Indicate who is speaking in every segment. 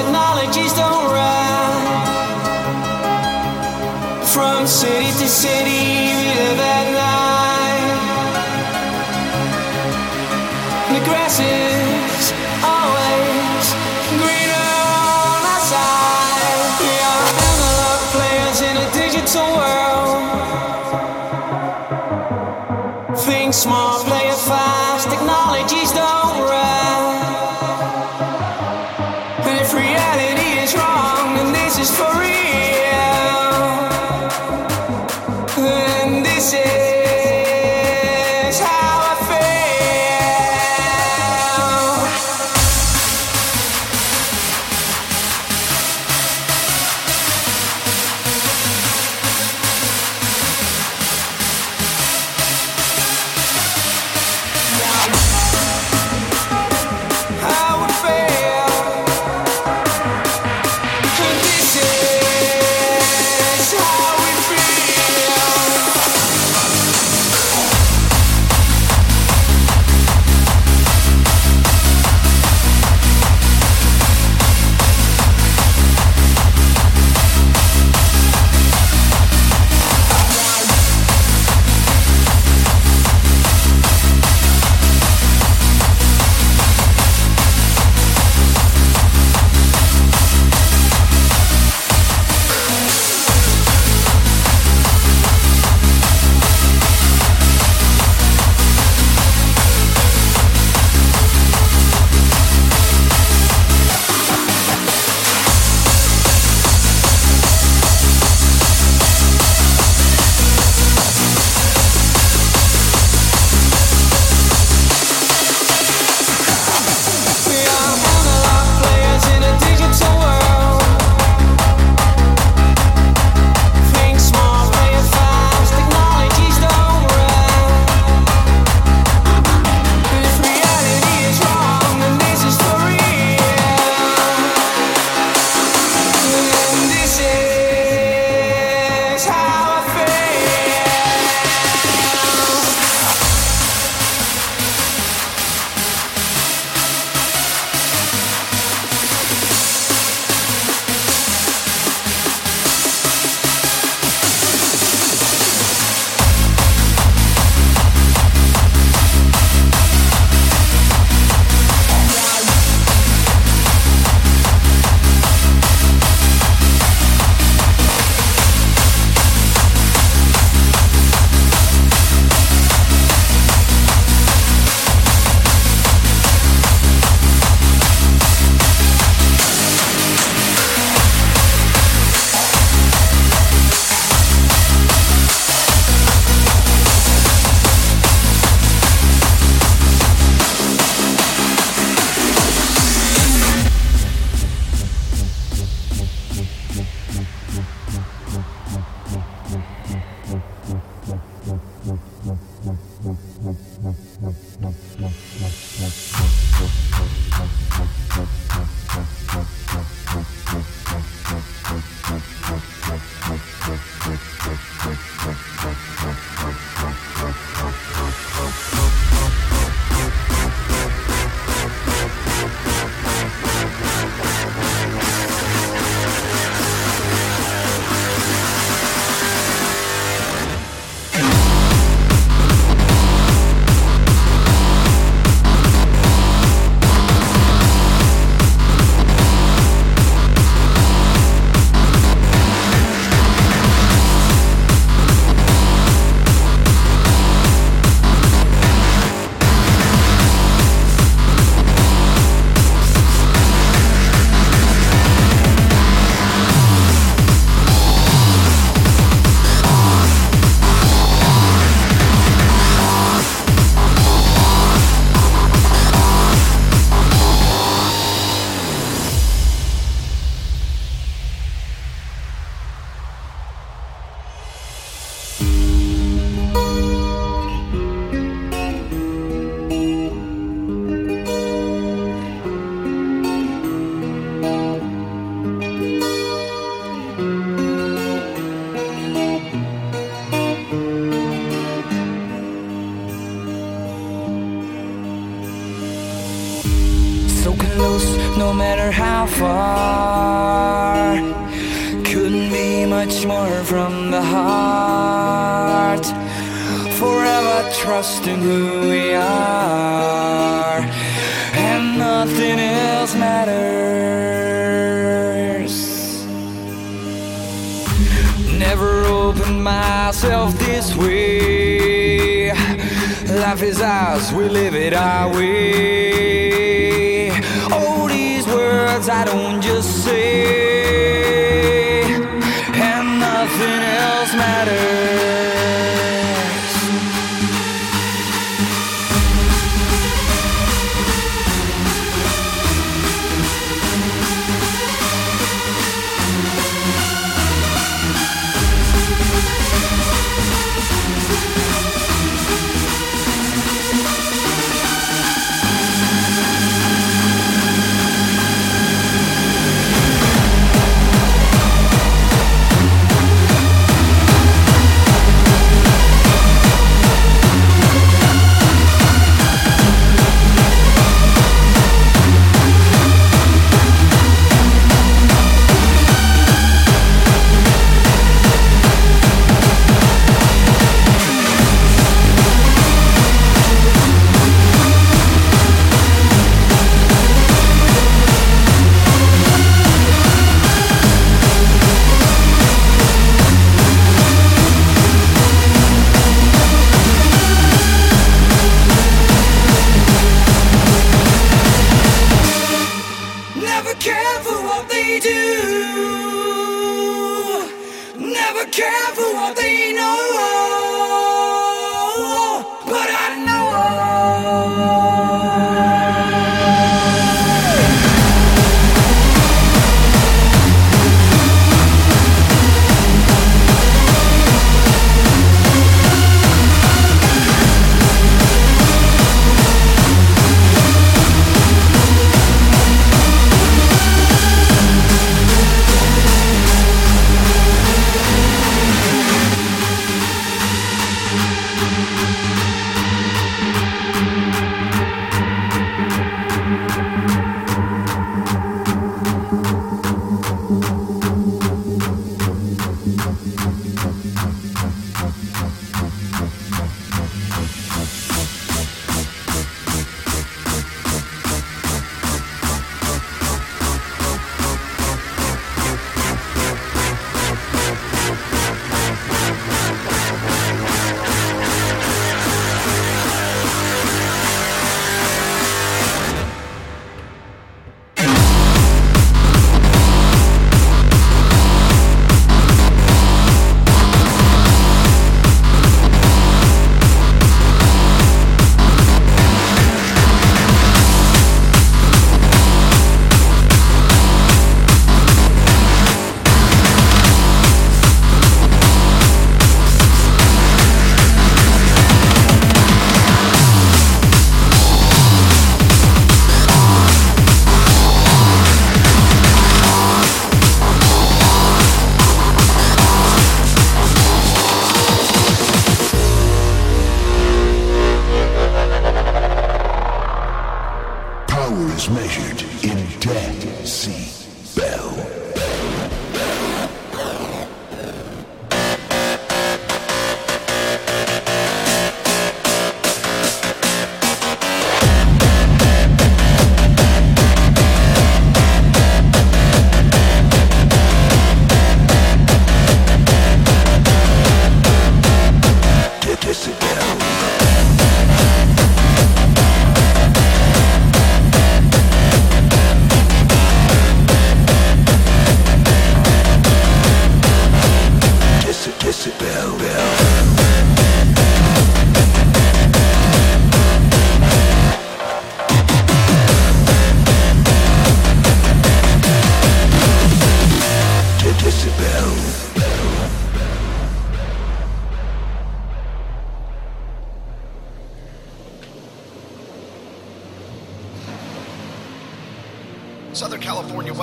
Speaker 1: technologies don't run. From city to city,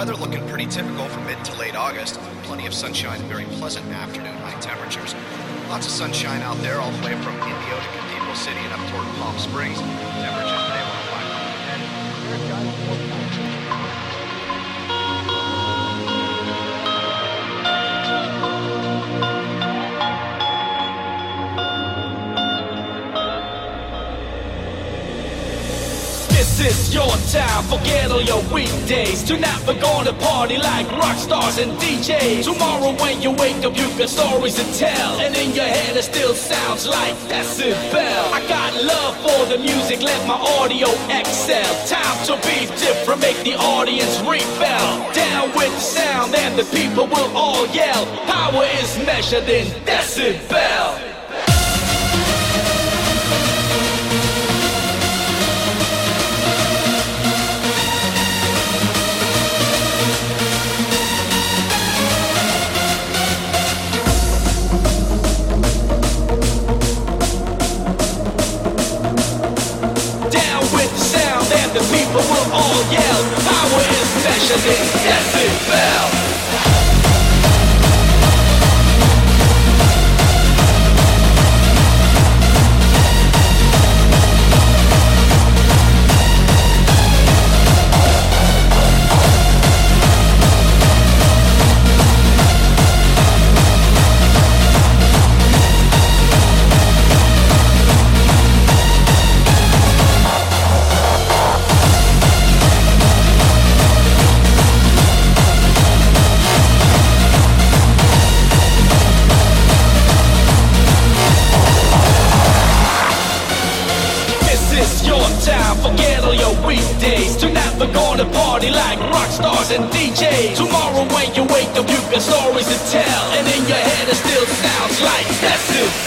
Speaker 2: Weather looking pretty typical for mid to late August. Plenty of sunshine, very pleasant afternoon high temperatures. Lots of sunshine out there all the way from Indio to Cathedral City and up toward Palm Springs. Temperatures
Speaker 3: is your time, forget all your weekdays. Tonight we're gonna party like rock stars and DJs. Tomorrow when you wake up, you got stories to tell. And in your head it still sounds like decibel. I got love for the music, let my audio excel. Time to be different, make the audience rebel. Down with the sound and the people will all yell. Power is measured in decibel. People will all yell. Power is measured in decibel. Party like rock stars and DJs. Tomorrow when you wake up, you got stories to tell. And in your head it still sounds like decibel.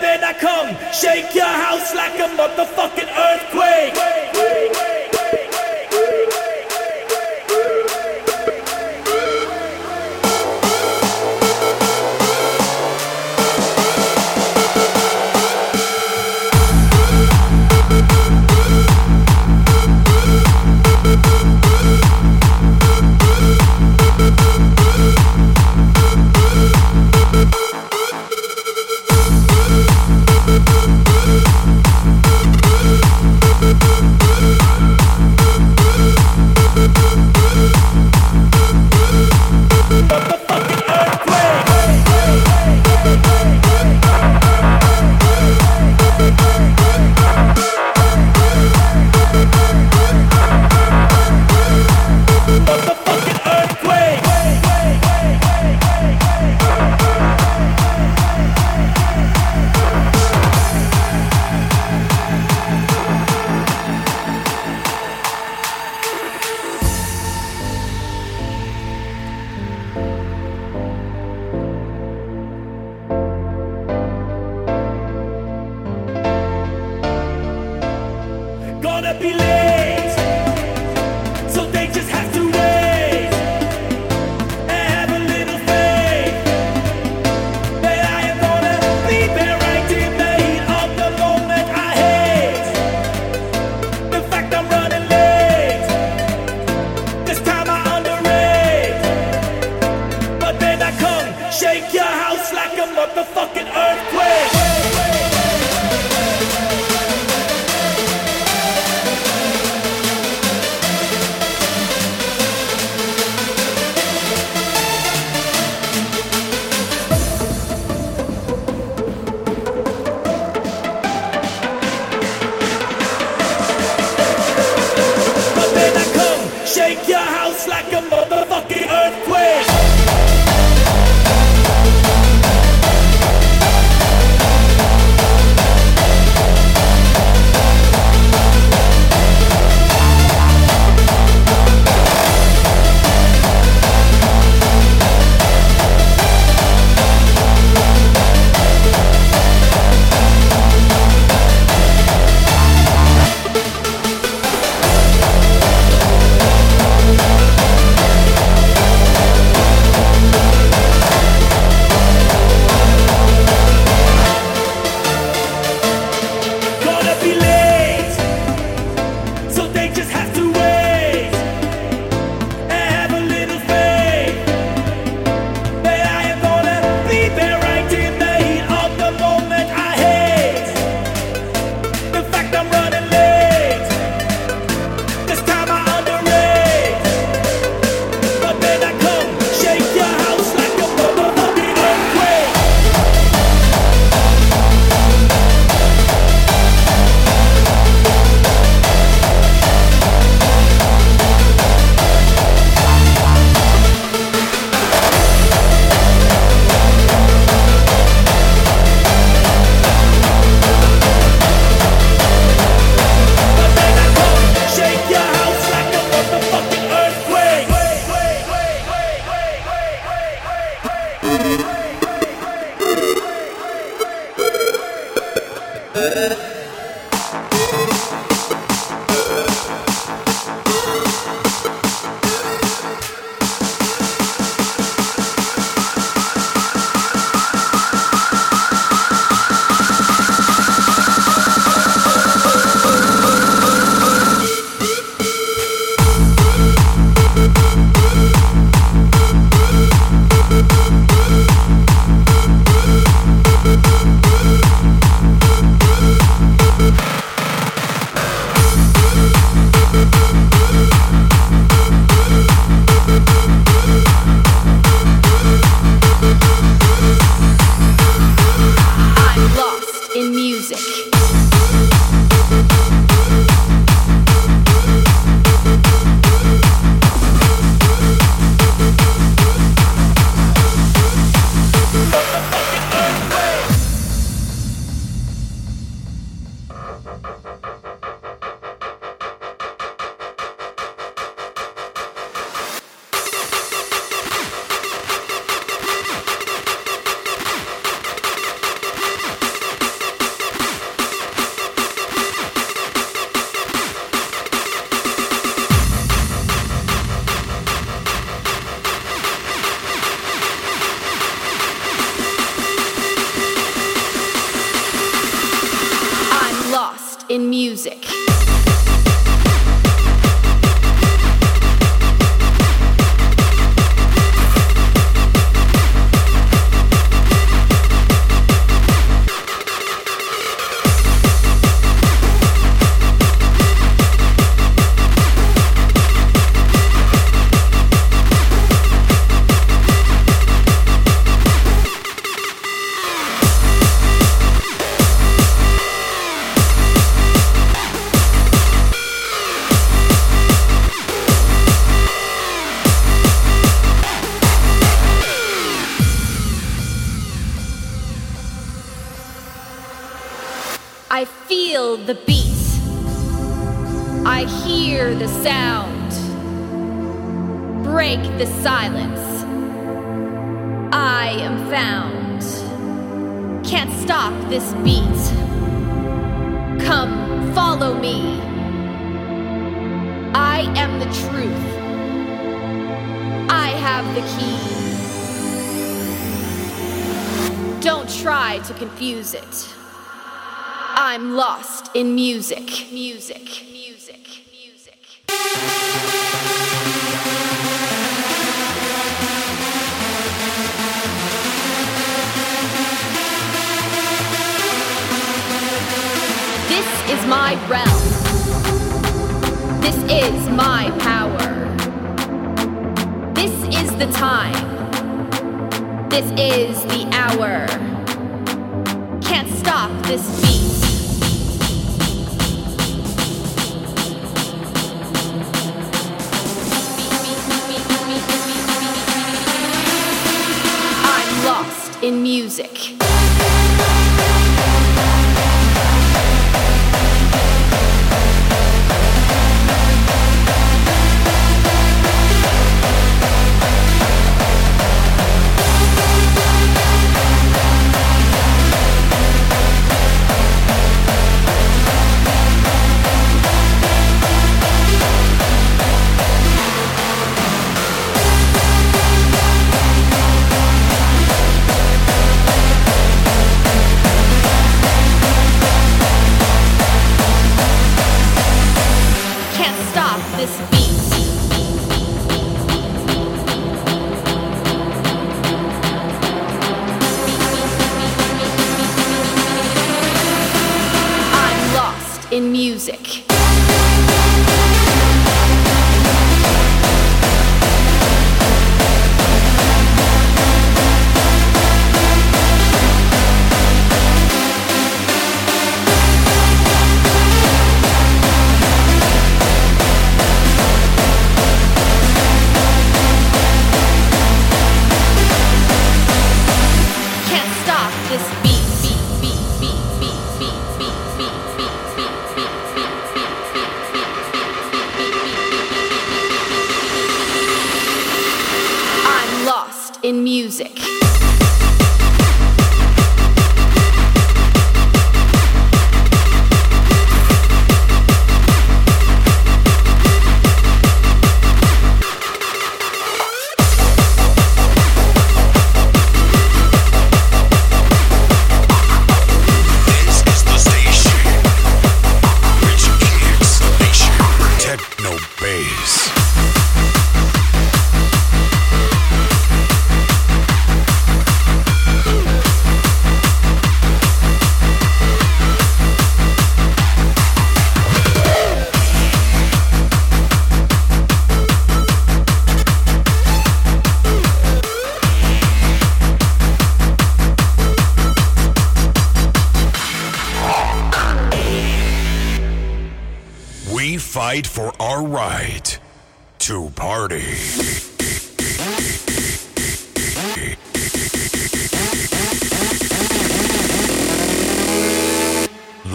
Speaker 4: then I come. Shake your house like a motherfucking earthquake.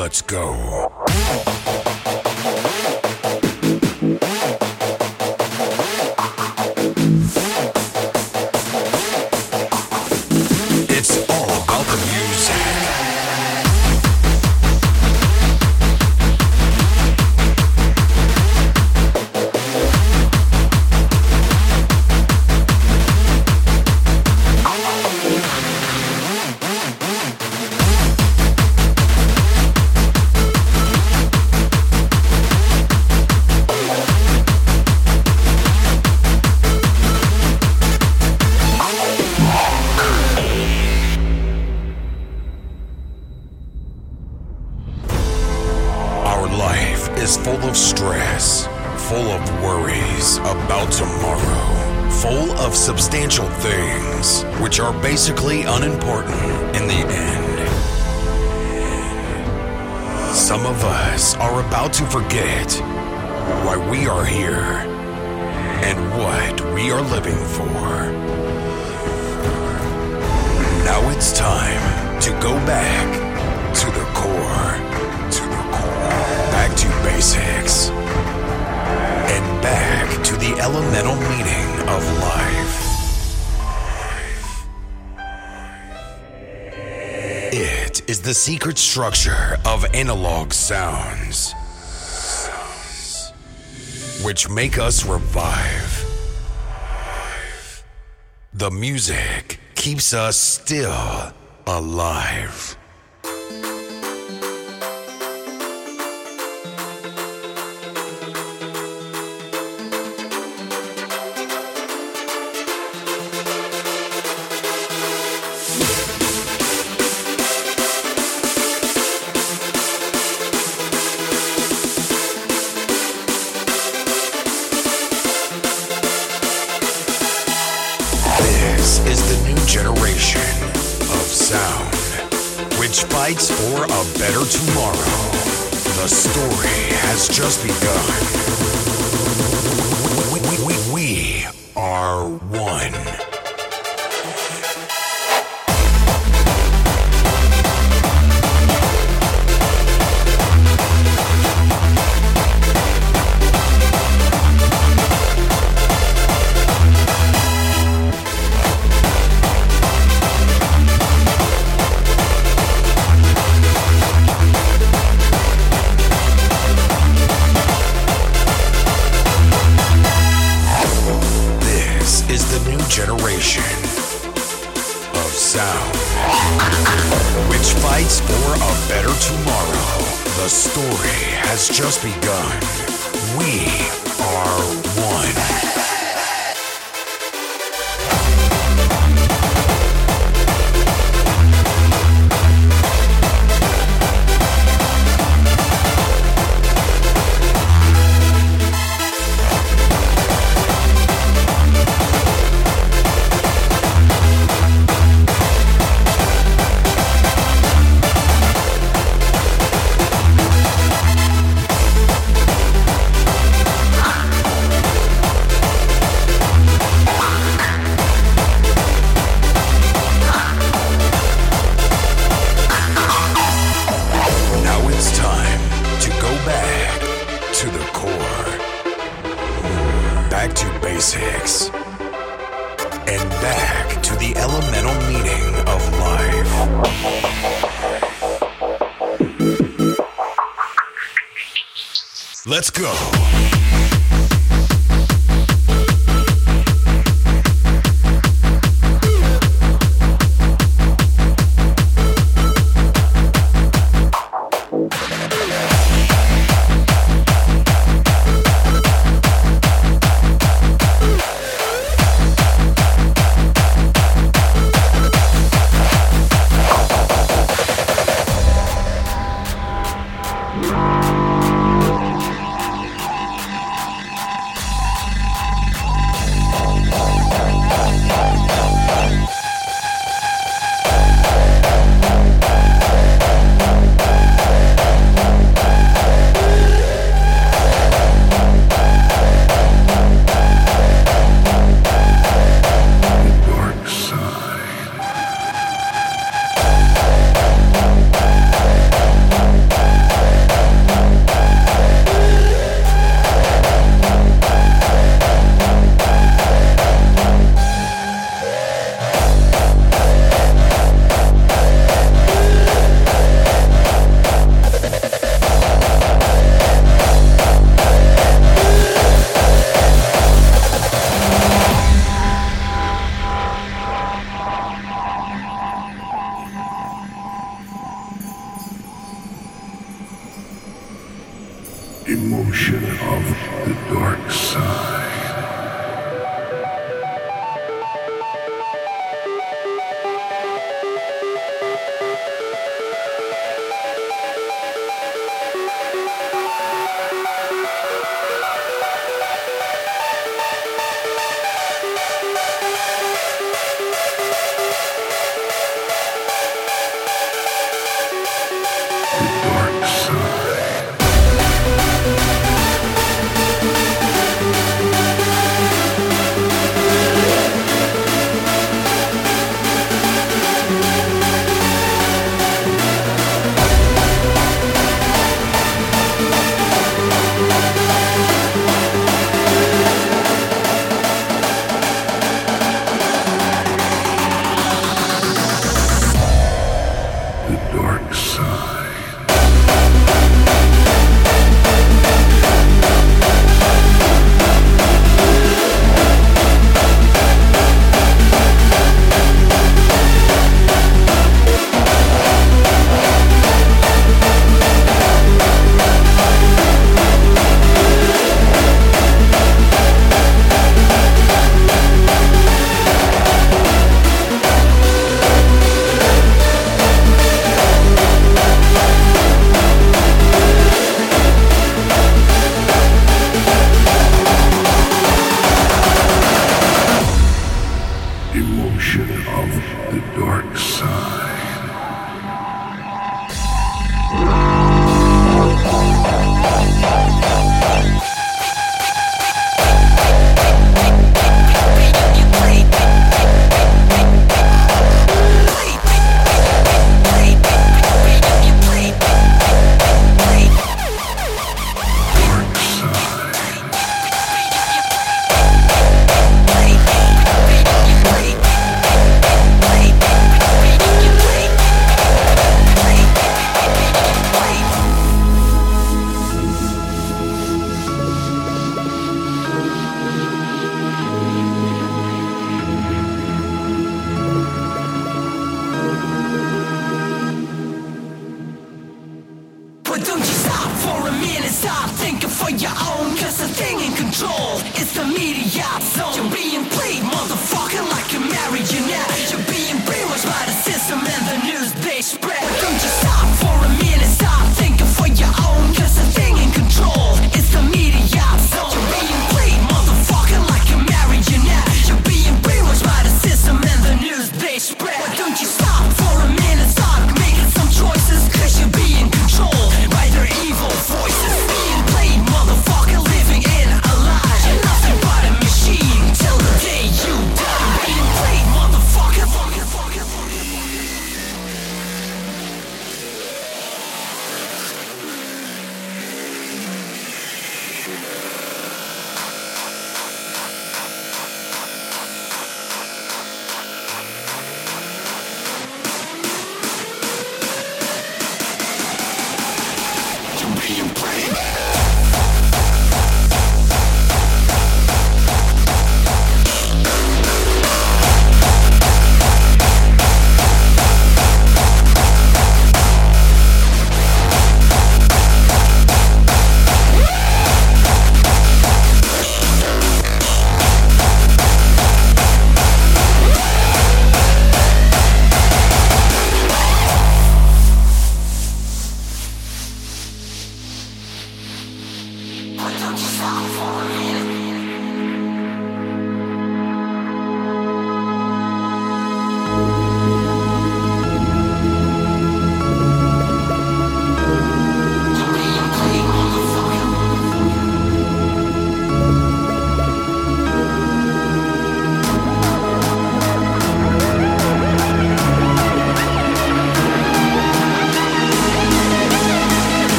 Speaker 5: Let's go. structure of analog sounds, which make us revive. The music keeps us still alive.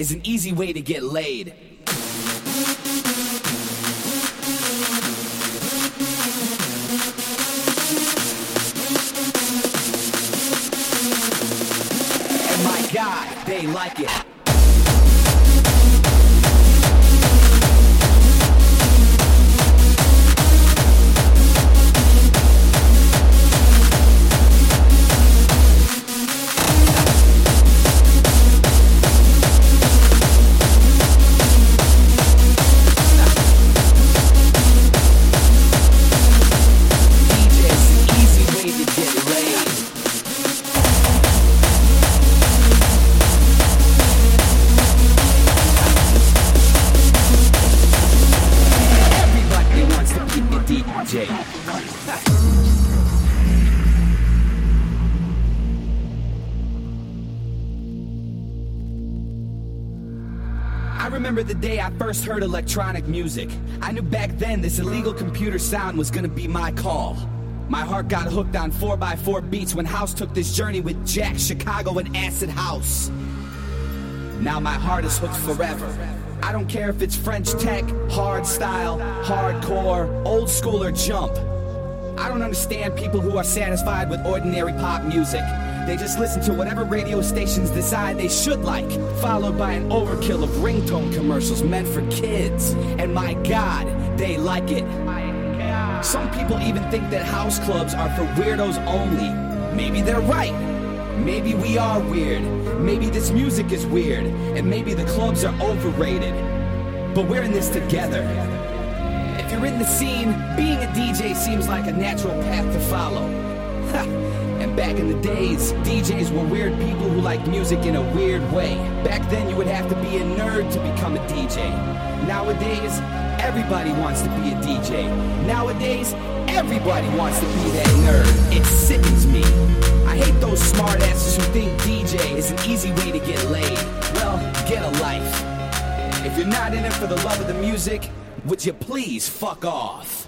Speaker 5: Is
Speaker 6: an easy way to get laid. And my God, they like it. First heard electronic music. I knew back then this illegal computer sound was gonna be my call. My heart got hooked on 4x4 beats when House took this journey with Jack, Chicago, and Acid House. Now my heart is hooked forever. I don't care if it's French tech, hard style, hardcore, old school, or jump. I don't understand people who are satisfied with ordinary pop music. They just listen to whatever radio stations decide they should like, followed by an overkill of ringtone commercials meant for kids. And my God, they like it. Some people even think that house clubs are for weirdos only. Maybe they're right. Maybe we are weird. Maybe this music is weird. And maybe the clubs are overrated. But we're in this together. If you're in the scene, being a DJ seems like a natural path to follow. Back in the days, DJs were weird people who liked music in a weird way. Back then, you would have to be a nerd to become a DJ. Nowadays, everybody wants to be a DJ. Nowadays, everybody wants to be that nerd. It sickens me. I hate those smartasses who think DJ is an easy way to get laid. Well, get a life. If you're not in it for the love of the music, would you please fuck off?